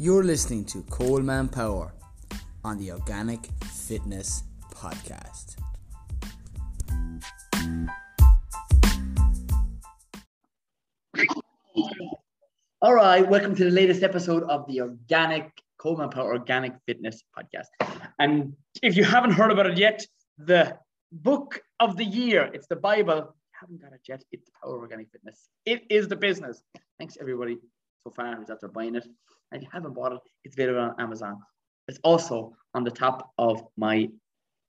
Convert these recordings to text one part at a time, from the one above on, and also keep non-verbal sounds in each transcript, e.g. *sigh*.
You're listening to Colman Power on the Organic Fitness Podcast. All right, welcome to the latest episode of the Organic Colman Power Organic Fitness Podcast. And if you haven't heard about it yet, the book of the year, it's the Bible. You haven't got it yet, it's the Power Organic Fitness. It is the business. Thanks everybody so far who's after buying it. And if you haven't bought it, it's available on Amazon. It's also on the top of my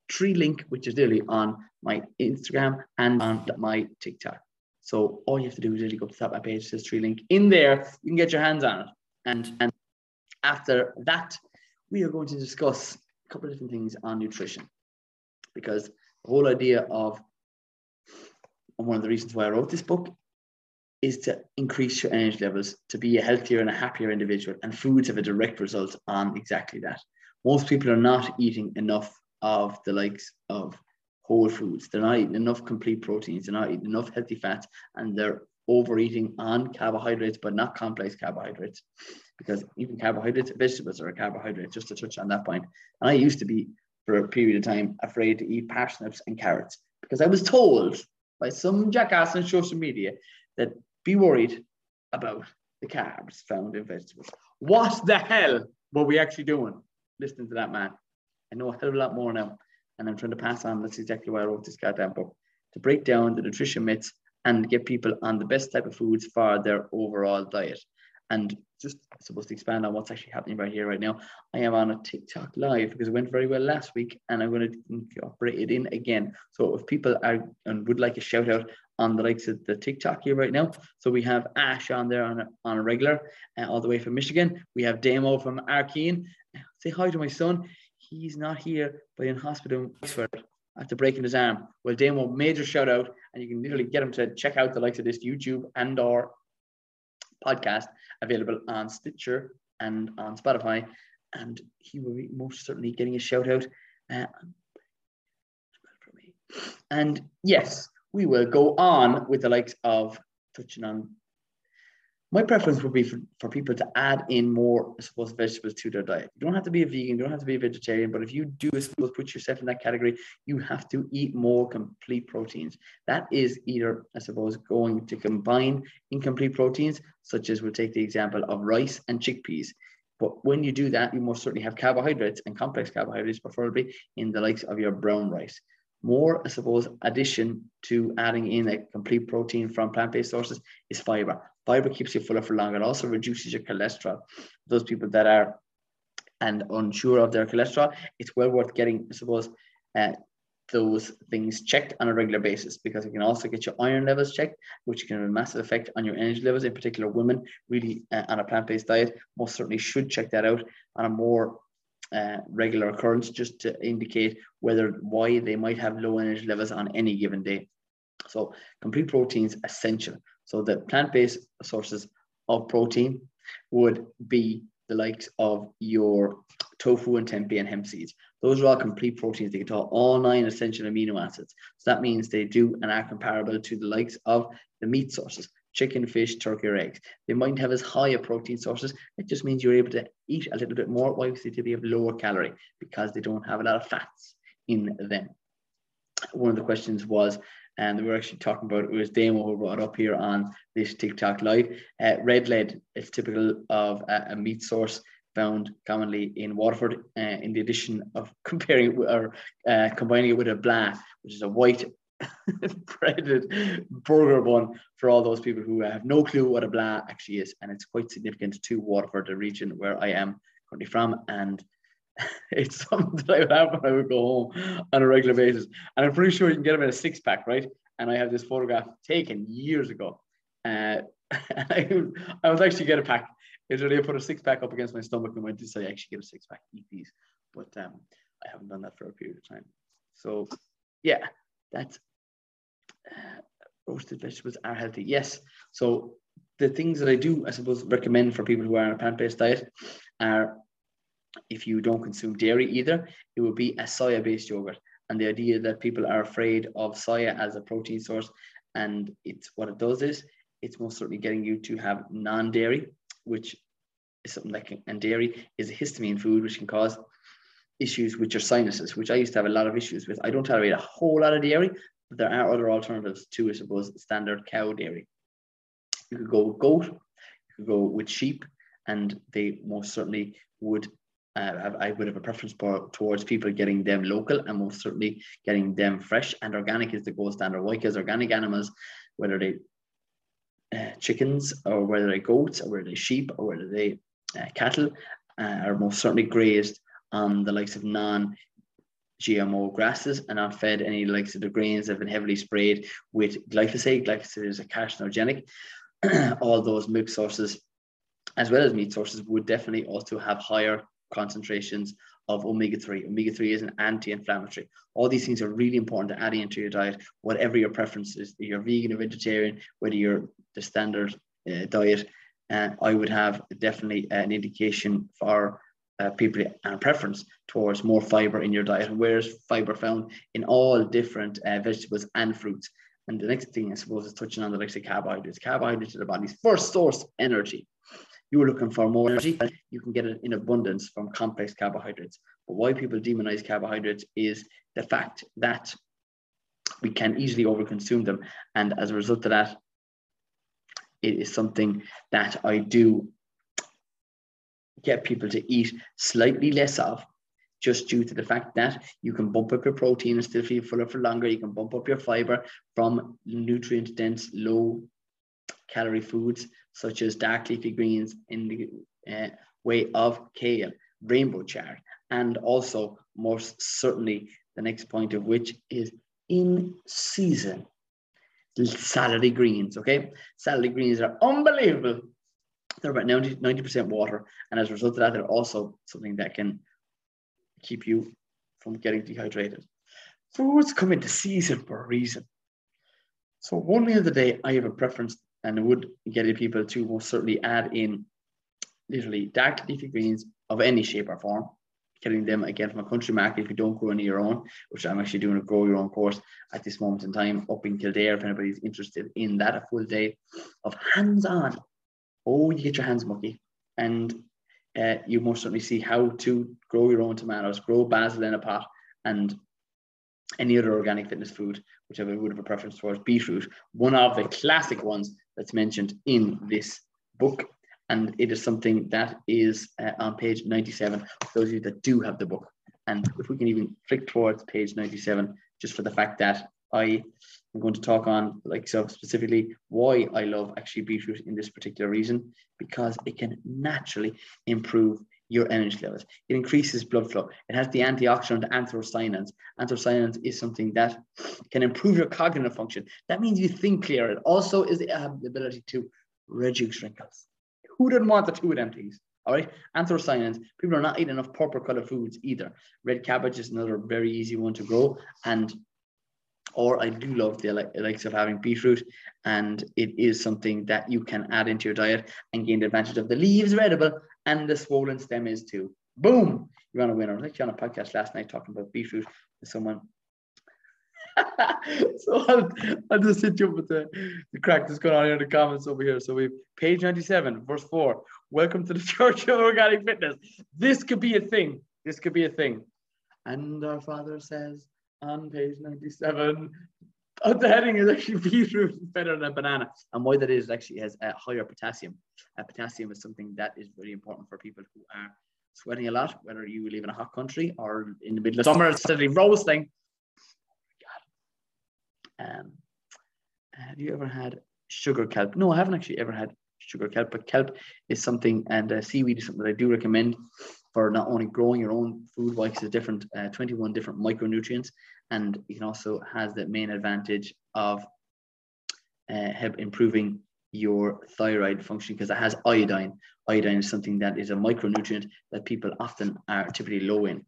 tree link, which is really on my Instagram and on my TikTok. So all you have to do is really go to my page, says tree link. In there, you can get your hands on it. And, and after that, we are going to discuss a couple of different things on nutrition. Because the whole idea of, and one of the reasons why I wrote this book is to increase your energy levels, to be a healthier and a happier individual. And foods have a direct result on exactly that. Most people are not eating enough of the likes of whole foods. They're not eating enough complete proteins. They're not eating enough healthy fats, and they're overeating on carbohydrates, but not complex carbohydrates. Because even carbohydrates, vegetables are a carbohydrate, just to touch on that point. And I used to be, for a period of time, afraid to eat parsnips and carrots because I was told by some jackass on social media that be worried about the carbs found in vegetables. What the hell were we actually doing listening to that man? I know a hell of a lot more now and I'm trying to pass on. That's exactly why I wrote this goddamn book to break down the nutrition myths and get people on the best type of foods for their overall diet. And just supposed to expand on what's actually happening right here, right now. I am on a TikTok live because it went very well last week, and I'm going to incorporate it in again. So if people are and would like a shout out on the likes of the TikTok here right now, so we have Ash on there on a, on a regular, uh, all the way from Michigan. We have Damo from Ardkeen. Say hi to my son he's not here, but in hospital after breaking his arm. Well, Damo, major shout out, and you can literally get him to check out the likes of this YouTube and or podcast available on Stitcher and on Spotify, and he will be most certainly getting a shout out. Uh, and yes, we will go on with the likes of touching on my preference would be for, for people to add in more, I suppose, vegetables to their diet. You don't have to be a vegan, you don't have to be a vegetarian, but if you do, I suppose, put yourself in that category, you have to eat more complete proteins. That is either, I suppose, going to combine incomplete proteins, such as we'll take the example of rice and chickpeas. But when you do that, you most certainly have carbohydrates and complex carbohydrates, preferably in the likes of your brown rice more, I suppose, addition to adding in a complete protein from plant-based sources is fiber. Fiber keeps you fuller for longer. It also reduces your cholesterol. Those people that are and unsure of their cholesterol, it's well worth getting, I suppose, uh, those things checked on a regular basis because it can also get your iron levels checked, which can have a massive effect on your energy levels. In particular, women really uh, on a plant-based diet most certainly should check that out on a more uh, regular occurrence, just to indicate whether why they might have low energy levels on any given day. So complete proteins essential. So the plant-based sources of protein would be the likes of your tofu and tempeh and hemp seeds. Those are all complete proteins. They contain all nine essential amino acids. So that means they do and are comparable to the likes of the meat sources, chicken, fish, turkey, or eggs. They might have as high a protein sources. It just means you're able to eat a little bit more. Why they be of lower calorie? Because they don't have a lot of fats in them. One of the questions was, and we were actually talking about it was Damo who brought up here on this TikTok live. Uh, red lead is typical of a, a, meat source found commonly in Waterford. Uh, in the addition of *laughs* comparing it with, or uh, combining it with a blaa, which is a white *laughs* breaded burger bun for all those people who have no clue what a blaa actually is, and it's quite significant to Waterford, the region where I am currently from, and *laughs* it's something that I would have when I would go home on a regular basis. And I'm pretty sure you can get them in a six pack, right? And I have this photograph taken years ago. Uh, *laughs* I, I was actually get a pack. It's really I put a six pack up against my stomach and went to say actually get a six pack, eat these. But um, I haven't done that for a period of time. So yeah, that's uh, roasted vegetables are healthy. Yes. So the things that I do, I suppose, recommend for people who are on a plant-based diet are if you don't consume dairy either, it would be a soya based yogurt. And the idea that people are afraid of soya as a protein source, and it's what it does is it's most certainly getting you to have non dairy, which is something like and dairy is a histamine food which can cause issues with your sinuses, which I used to have a lot of issues with. I don't tolerate a whole lot of dairy, but there are other alternatives to, I suppose, standard cow dairy. You could go with goat, you could go with sheep, and they most certainly would. Uh, I would have a preference for, towards people getting them local and most certainly getting them fresh and organic is the gold standard. Why? Because organic animals, whether they uh, chickens or whether they goats or whether they sheep or whether they uh, cattle, uh, are most certainly grazed on the likes of non GMO grasses and not fed any likes of the grains that have been heavily sprayed with glyphosate. Glyphosate is a carcinogenic. *clears throat* All those milk sources, as well as meat sources, would definitely also have higher concentrations of omega 3. Omega 3 is an anti inflammatory. All these things are really important to add into your diet, whatever your preference is. You're vegan or vegetarian, whether you're the standard uh, diet, uh, I would have definitely an indication for uh, people and preference towards more fiber in your diet. Where is fiber found in all different uh, vegetables and fruits? And the next thing I suppose is touching on the likes of carbohydrates. Carbohydrates are the body's first source of energy. You are looking for more energy, you can get it in abundance from complex carbohydrates. But why people demonize carbohydrates is the fact that we can easily overconsume them. And as a result of that, it is something that I do get people to eat slightly less of just due to the fact that you can bump up your protein and still feel fuller for longer. You can bump up your fiber from nutrient dense, low calorie foods such as dark leafy greens in the uh, way of kale, rainbow chard, and also most certainly the next point of which is in season salady greens. Okay, salady greens are unbelievable they're about 90, 90% water. And as a result of that, they're also something that can keep you from getting dehydrated. Foods come into season for a reason. So one the day, I have a preference and I would get people to most certainly add in literally dark leafy greens of any shape or form. Getting them again from a country market if you don't grow any of your own, which I'm actually doing a grow your own course at this moment in time up in Kildare. If anybody's interested in that, a full day of hands-on oh, you get your hands mucky. And uh, you most certainly see how to grow your own tomatoes, grow basil in a pot, and any other organic fitness food, whichever would have a preference towards beetroot, one of the classic ones that's mentioned in this book. And it is something that is uh, on page 97 for those of you that do have the book. And if we can even flick towards page 97, just for the fact that I am going to talk on, like so specifically, why I love actually beetroot in this particular reason, because it can naturally improve your energy levels. It increases blood flow. It has the antioxidant anthocyanins. Anthocyanins is something that can improve your cognitive function. That means you think clearer. It also is the ability to reduce wrinkles. Who doesn't want the two of them things? All right, anthocyanins. People are not eating enough purple color foods either. Red cabbage is another very easy one to grow, and or I do love the likes of having beetroot, and it is something that you can add into your diet and gain the advantage of. The leaves are edible, and the swollen stem is too. Boom! You're on a winner. I was actually on a podcast last night talking about beetroot with someone. *laughs* so I'll, I'll just hit you up with the, the crack that's going on here in the comments over here. So we've page 97, verse 4. Welcome to the *laughs* Church of Organic Fitness. This could be a thing. This could be a thing. And our Father says, on page 97. Oh, the heading is actually *laughs* beetroot is better than a banana. And why that is actually has a higher potassium. Potassium is something that is really important for people who are sweating a lot, whether you live in a hot country or in the middle of summer, it's suddenly roasting. God. Um, have you ever had sugar kelp? No, I haven't actually ever had sugar kelp, but kelp is something, and uh, seaweed is something that I do recommend for not only growing your own food because it's different, uh, 21 different micronutrients, and it can also has the main advantage of uh, help improving your thyroid function because it has iodine. Iodine is something that is a micronutrient that people often are typically low in.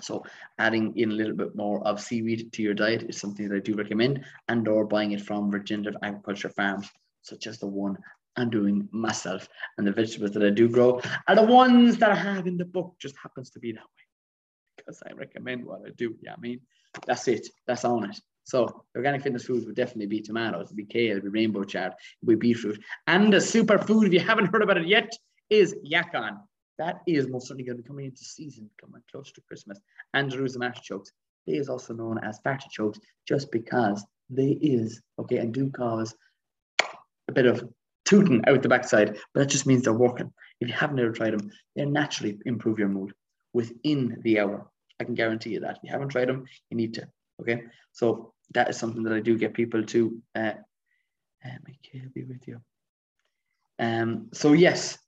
So adding in a little bit more of seaweed to your diet is something that I do recommend and or buying it from regenerative agriculture farms, such as the one I'm doing myself. And the vegetables that I do grow are the ones that I have in the book, just happens to be that way because I recommend what I do. Yeah, I mean, that's it. That's on it. So organic fitness foods would definitely be tomatoes, be kale, be rainbow chard, be beetroot. And a superfood, if you haven't heard about it yet, is Yacon. That is most certainly going to be coming into season, coming close to Christmas. And Jerusalem artichokes. They is also known as artichokes just because they is, okay, and do cause a bit of tooting out the backside, but that just means they're working. If you haven't ever tried them, they naturally improve your mood within the hour. I can guarantee you that. If you haven't tried them, you need to. Okay. So that is something that I do get people to uh, uh be with you. Um, so yes,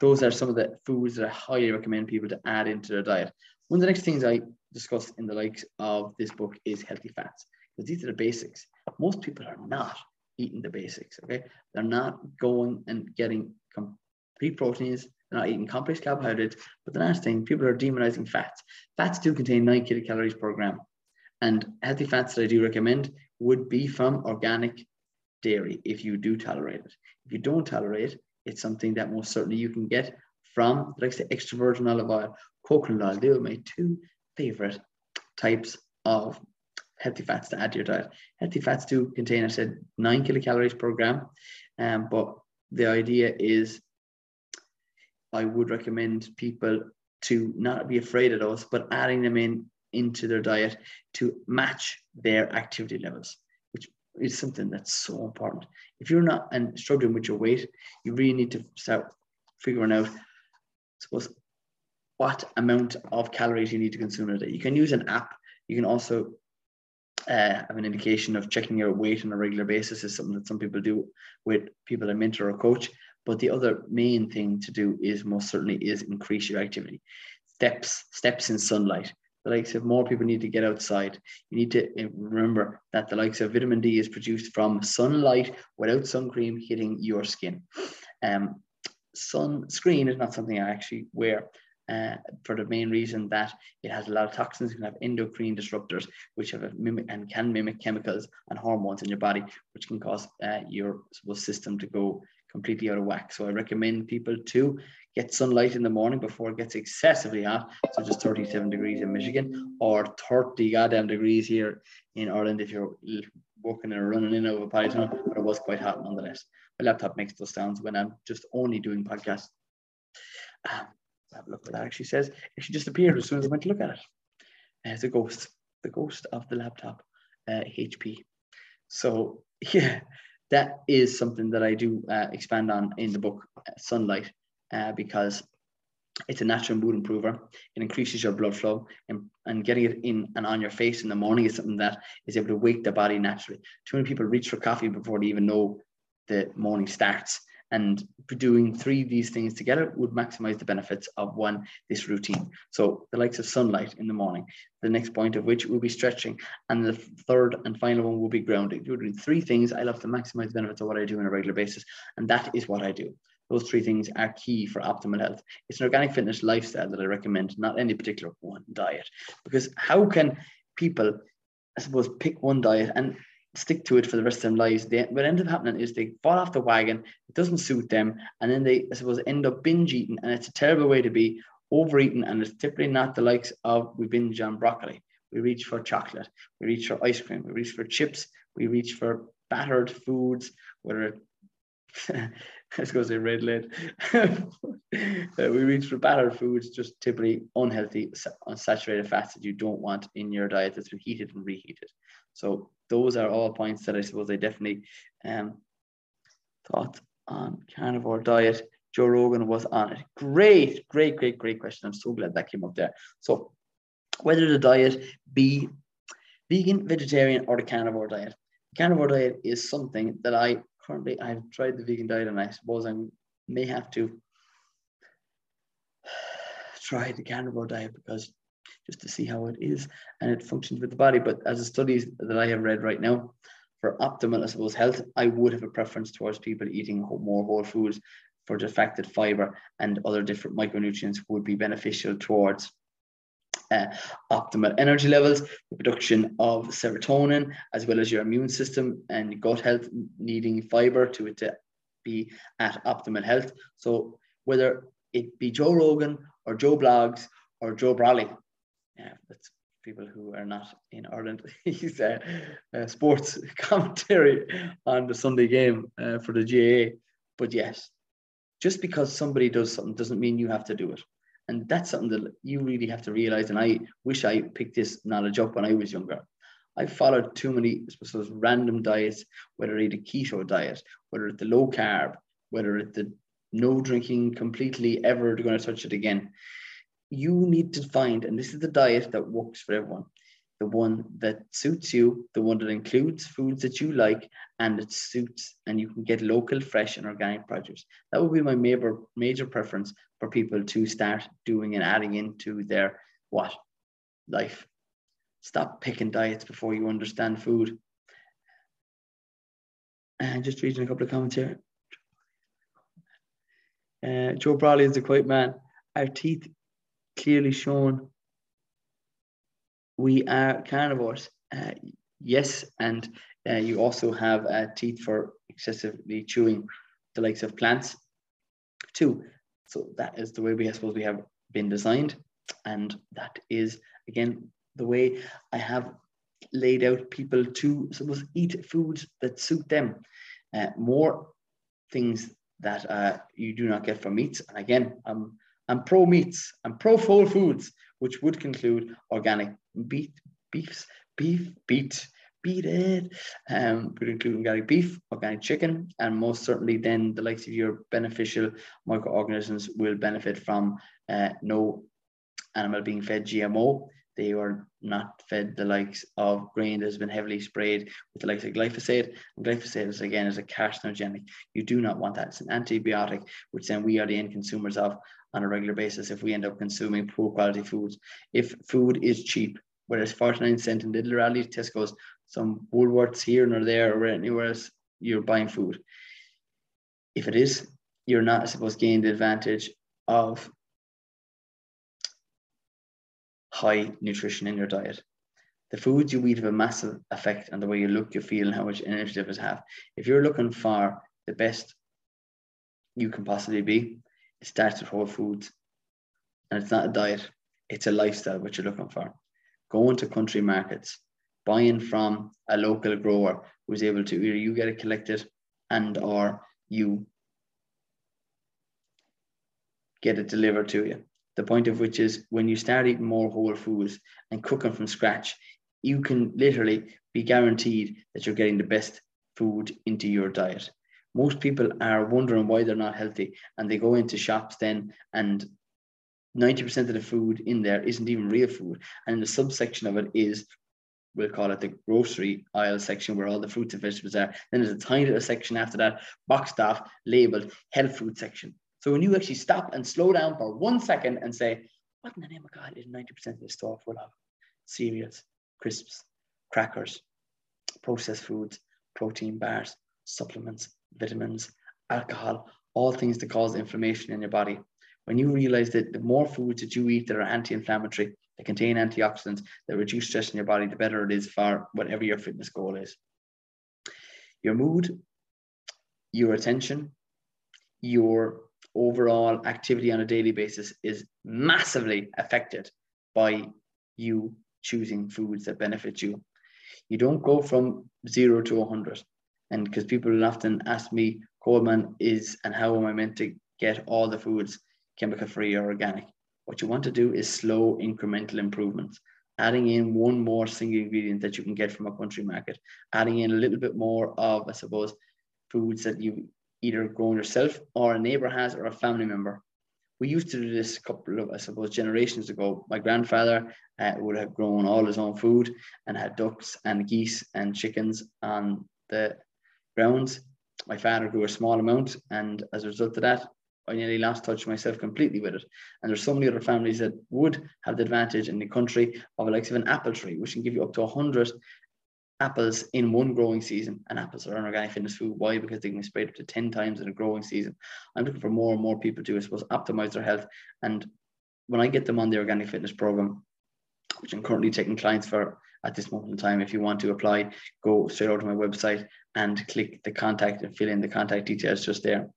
those are some of the foods that I highly recommend people to add into their diet. One of the next things I discuss in the likes of this book is healthy fats, because these are the basics. Most people are not eating the basics. Okay, they're not going and getting complete proteins. They're not eating complex carbohydrates. But the last thing, people are demonizing fats. Fats do contain nine kilocalories per gram, and healthy fats that I do recommend would be from organic dairy if you do tolerate it. If you don't tolerate it, it's something that most certainly you can get from, like I say, extra virgin olive oil, coconut oil. They are my two favorite types of healthy fats to add to your diet. Healthy fats do contain, I said, nine kilocalories per gram. Um, but the idea is I would recommend people to not be afraid of those, but adding them in into their diet to match their activity levels, which is something that's so important. If you're not and struggling with your weight, you really need to start figuring out, I suppose, what amount of calories you need to consume a day. You can use an app. You can also uh, have an indication of checking your weight on a regular basis is something that some people do with people they mentor or coach. But the other main thing to do is most certainly is increase your activity. Steps, steps in sunlight. The likes of more people need to get outside. You need to uh, remember that the likes of vitamin D is produced from sunlight without sun cream hitting your skin. Um, sunscreen is not something I actually wear uh, for the main reason that it has a lot of toxins, it can have endocrine disruptors, which have mimic and can mimic chemicals and hormones in your body, which can cause uh, your system to go completely out of whack. So I recommend people to get sunlight in the morning before it gets excessively hot, so just 37 degrees in Michigan or 30 goddamn degrees here in Ireland if you're walking or running in over Python, but it was quite hot nonetheless. My laptop makes those sounds when I'm just only doing podcasts. Um, have a look what that actually says. It actually just appeared as soon as I went to look at it. Uh, it's a ghost, the ghost of the laptop, uh, HP. So *laughs* yeah, that is something that I do uh, expand on in the book uh, Sunlight uh, because it's a natural mood improver. It increases your blood flow and, and getting it in and on your face in the morning is something that is able to wake the body naturally. Too many people reach for coffee before they even know the morning starts. And doing three of these things together would maximize the benefits of one, this routine. So the likes of sunlight in the morning, the next point of which will be stretching. And the third and final one will be grounding. You're doing three things. I love to maximize the benefits of what I do on a regular basis. And that is what I do. Those three things are key for optimal health. It's an organic fitness lifestyle that I recommend, not any particular one diet. Because how can people, I suppose, pick one diet and stick to it for the rest of their lives. They, what ends up happening is they fall off the wagon, it doesn't suit them, and then they, I suppose, end up binge eating. And it's a terrible way to be overeating. And it's typically not the likes of we binge on broccoli. We reach for chocolate, we reach for ice cream, we reach for chips, we reach for battered foods, whether it I suppose a red lead. *laughs* uh, we reach for battered foods, just typically unhealthy, unsaturated fats that you don't want in your diet that's been heated and reheated. So those are all points that I suppose I definitely um, thought on carnivore diet. Joe Rogan was on it. Great, great, great, great question. I'm so glad that came up there. So whether the diet be vegan, vegetarian, or the carnivore diet. The carnivore diet is something that I currently I've tried the vegan diet and I suppose I may have to *sighs* try the carnivore diet because just to see how it is and it functions with the body. But as the studies that I have read right now, for optimal, I suppose, health, I would have a preference towards people eating more whole foods for the fact that fiber and other different micronutrients would be beneficial towards uh, optimal energy levels, the production of serotonin, as well as your immune system and gut health needing fiber to to be at optimal health. So whether it be Joe Rogan or Joe Bloggs or Joe Brolly, yeah, that's people who are not in Ireland. *laughs* He's a, a, sports *laughs* commentary on the Sunday game uh, for the GAA. But yes, just because somebody does something doesn't mean you have to do it. And that's something that you really have to realize. And I wish I picked this knowledge up when I was younger. I followed too many those random diets, whether it's a keto diet, whether it's the low carb, whether it's the no drinking completely ever going to touch it again. You need to find, and this is the diet that works for everyone the one that suits you, the one that includes foods that you like, and it suits, and you can get local, fresh, and organic produce. That would be my major major preference for people to start doing and adding into their what life. Stop picking diets before you understand food. And just reading a couple of comments here. Uh, Joe Brolly is a quiet man. Our teeth clearly shown we are carnivores. Uh, yes, and uh, you also have uh, teeth for excessively chewing the likes of plants too. So that is the way we, I suppose, we have been designed, and that is again the way I have laid out people to suppose eat foods that suit them. Uh, more things that uh, you do not get from meats, and again, I'm I'm pro meats. I'm pro full foods, which would conclude organic beef, beefs, beef, beet, beat it. Um, would include organic beef, organic chicken, and most certainly then the likes of your beneficial microorganisms will benefit from uh, no animal being fed GMO. They were not fed the likes of grain that has been heavily sprayed with the likes of glyphosate. And glyphosate is again is a carcinogenic. You do not want that. It's an antibiotic, which then we are the end consumers of on a regular basis if we end up consuming poor quality foods. If food is cheap, whether it's 49 cent in Lidl or Aldi, Tesco's, some Woolworths here or there or anywhere else, you're buying food. If it is, you're not supposed to gain the advantage of high nutrition in your diet. The foods you eat have a massive effect on the way you look, you feel, and how much energy levels have. If you're looking for the best you can possibly be, it starts with whole foods. And it's not a diet, it's a lifestyle what you're looking for. Going to country markets, buying from a local grower who's able to either you get it collected and or you get it delivered to you. The point of which is when you start eating more whole foods and cooking from scratch, you can literally be guaranteed that you're getting the best food into your diet. Most people are wondering why they're not healthy and they go into shops then and 90% of the food in there isn't even real food. And the subsection of it is we'll call it the grocery aisle section where all the fruits and vegetables are. Then there's a tiny little section after that boxed off labeled health food section so when you actually stop and slow down for one second and say what in the name of god is 90% of the store full of cereals crisps crackers processed foods protein bars supplements vitamins, alcohol, all things that cause inflammation in your body. When you realize that the more foods that you eat that are anti-inflammatory, that contain antioxidants, that reduce stress in your body, the better it is for whatever your fitness goal is. Your mood, your attention, your overall activity on a daily basis is massively affected by you choosing foods that benefit you. You don't go from zero to 100. And because people often ask me, Colman, is and how am I meant to get all the foods chemical free or organic? What you want to do is slow incremental improvements, adding in one more single ingredient that you can get from a country market, adding in a little bit more of, I suppose, foods that you either grown yourself or a neighbor has or a family member. We used to do this a couple of, I suppose, generations ago. My grandfather uh, would have grown all his own food and had ducks and geese and chickens on the grounds. My father grew a small amount, and as a result of that, I nearly lost touch myself completely with it. And there's so many other families that would have the advantage in the country of a likes of an apple tree, which can give you up to 100 apples in one growing season. And apples are an organic fitness food. Why? Because they can be sprayed up to 10 times in a growing season. I'm looking for more and more people to, I suppose, optimize their health. And when I get them on the organic fitness program, which I'm currently taking clients for at this moment in time. If you want to apply, go straight over to my website and click the contact and fill in the contact details just there.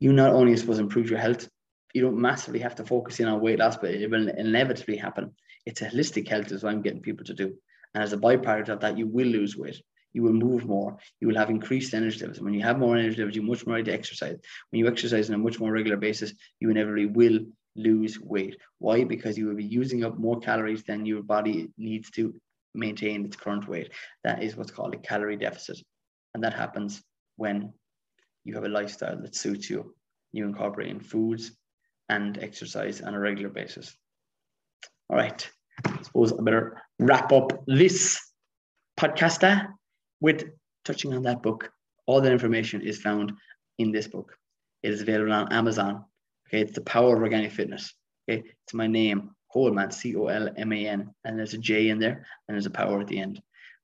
You not only, I suppose, improve your health, you don't massively have to focus in on weight loss, but it will inevitably happen. It's a holistic health is what I'm getting people to do. And as a byproduct of that, you will lose weight. you will move more, you will have increased energy levels. And when you have more energy levels, you're much more ready to exercise. When you exercise on a much more regular basis, you inevitably will lose weight. Why? Because you will be using up more calories than your body needs to maintain its current weight. That is what's called a calorie deficit. And that happens when you have a lifestyle that suits you. You incorporate in foods and exercise on a regular basis. All right. I suppose I better wrap up this podcaster with touching on that book. All that information is found in this book. It is available on Amazon. Okay, it's the power of organic fitness. Okay, it's my name, Colman, C O L M A N, and there's a J in there, and there's a power at the end.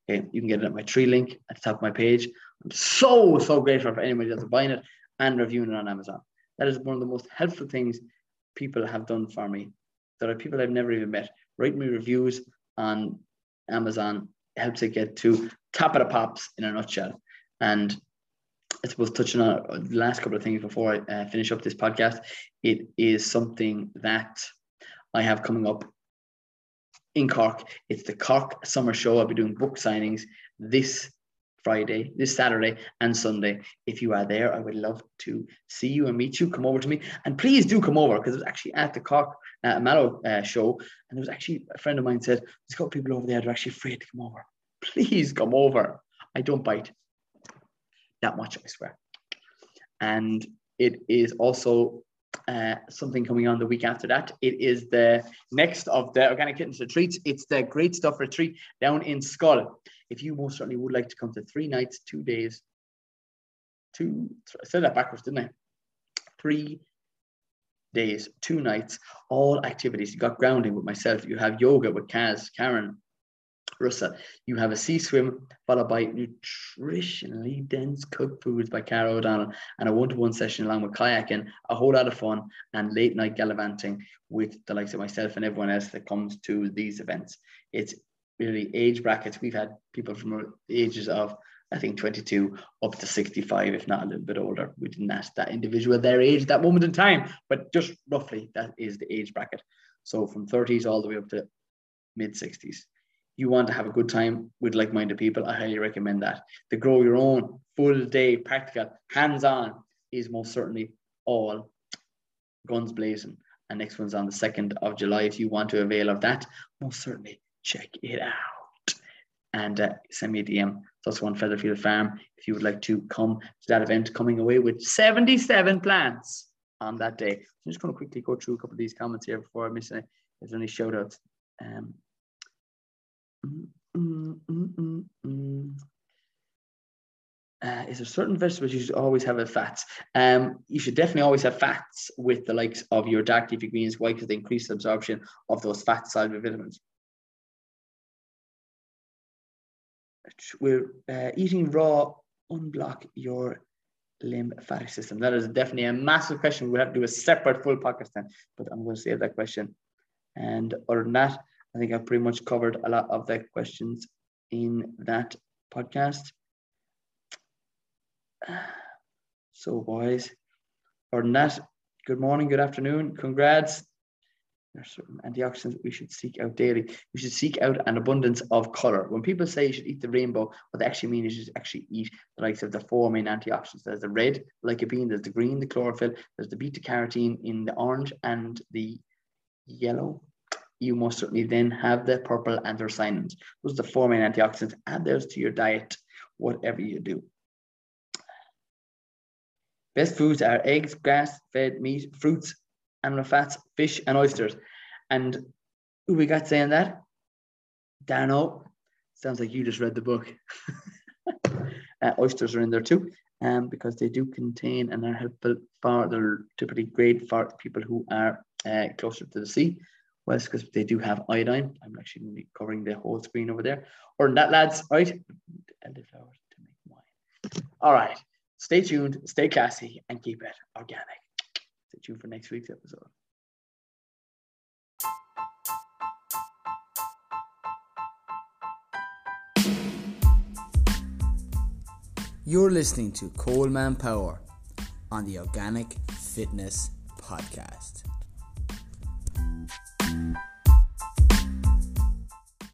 Okay, you can get it at my tree link at the top of my page. I'm so so grateful for anybody that's buying it and reviewing it on Amazon. That is one of the most helpful things people have done for me. That are people I've never even met. Write me reviews on Amazon helps it get to top of the pops in a nutshell. And I suppose touching on the last couple of things before I uh, finish up this podcast, it is something that I have coming up in Cork. It's the Cork Summer Show. I'll be doing book signings this Friday, this Saturday, and Sunday. If you are there, I would love to see you and meet you. Come over to me, and please do come over because it was actually at the Cork uh, Mallow uh, show, and there was actually a friend of mine said there's got people over there that are actually afraid to come over. *laughs* Please come over. I don't bite that much, I swear. And it is also uh, something coming on the week after that. It is the next of the Organic Kittens retreats. It's the Great Stuff retreat down in Schull. If you most certainly would like to come to three nights, two days, two, I said that backwards, didn't I? Three days, two nights, all activities. You got grounding with myself. You have yoga with Kaz, Karen, Russell. You have a sea swim followed by nutritionally dense cooked foods by Cara O'Donnell and a one-to-one session along with kayaking, a whole lot of fun and late night gallivanting with the likes of myself and everyone else that comes to these events. It's really age brackets. We've had people from ages of I think 22 up to 65, if not a little bit older. We didn't ask that individual their age at that moment in time, but just roughly that is the age bracket. So from 30s all the way up to mid 60s you want to have a good time with like-minded people, I highly recommend that. The grow your own full day practical hands-on is most certainly all guns blazing. And next one's on the 2nd of July. If you want to avail of that, most certainly check it out. And uh, send me a DM. It's also on Featherfield Farm. If you would like to come to that event, coming away with 77 plants on that day. I'm just going to quickly go through a couple of these comments here before I miss any. If any shout outs. Um, Mm, mm, mm, uh, is there certain vegetables you should always have a fats? Um, you should definitely always have fats with the likes of your dark leafy greens. Why? Because they increase the absorption of those fat soluble vitamins. We're uh, eating raw unblock your lymphatic system. That is definitely a massive question. We'll have to do a separate full podcast but I'm going to save that question. And other than that, I think I've pretty much covered a lot of the questions in that podcast. *sighs* So, boys, or that, good morning, good afternoon, congrats. There's certain antioxidants we should seek out daily. We should seek out an abundance of color. When people say you should eat the rainbow, what they actually mean is you should actually eat the likes of the four main antioxidants. There's the red lycopene, there's the green, the chlorophyll, there's the beta carotene in the orange and the yellow you most certainly then have the purple anthocyanins. Those are the four main antioxidants. Add those to your diet, whatever you do. Best foods are eggs, grass-fed meat, fruits, animal fats, fish, and oysters. And who we got saying that? Dano. Sounds like you just read the book. *laughs* uh, oysters are in there too, um, because they do contain and are helpful for, they're typically great for people who are uh, closer to the sea. Well, because they do have iodine. I'm actually going to be covering the whole screen over there. Or that, lads, right? And the flowers to make wine. All right. Stay tuned, stay classy, and keep it organic. Stay tuned for next week's episode. You're listening to Colman Power on the Organic Fitness Podcast.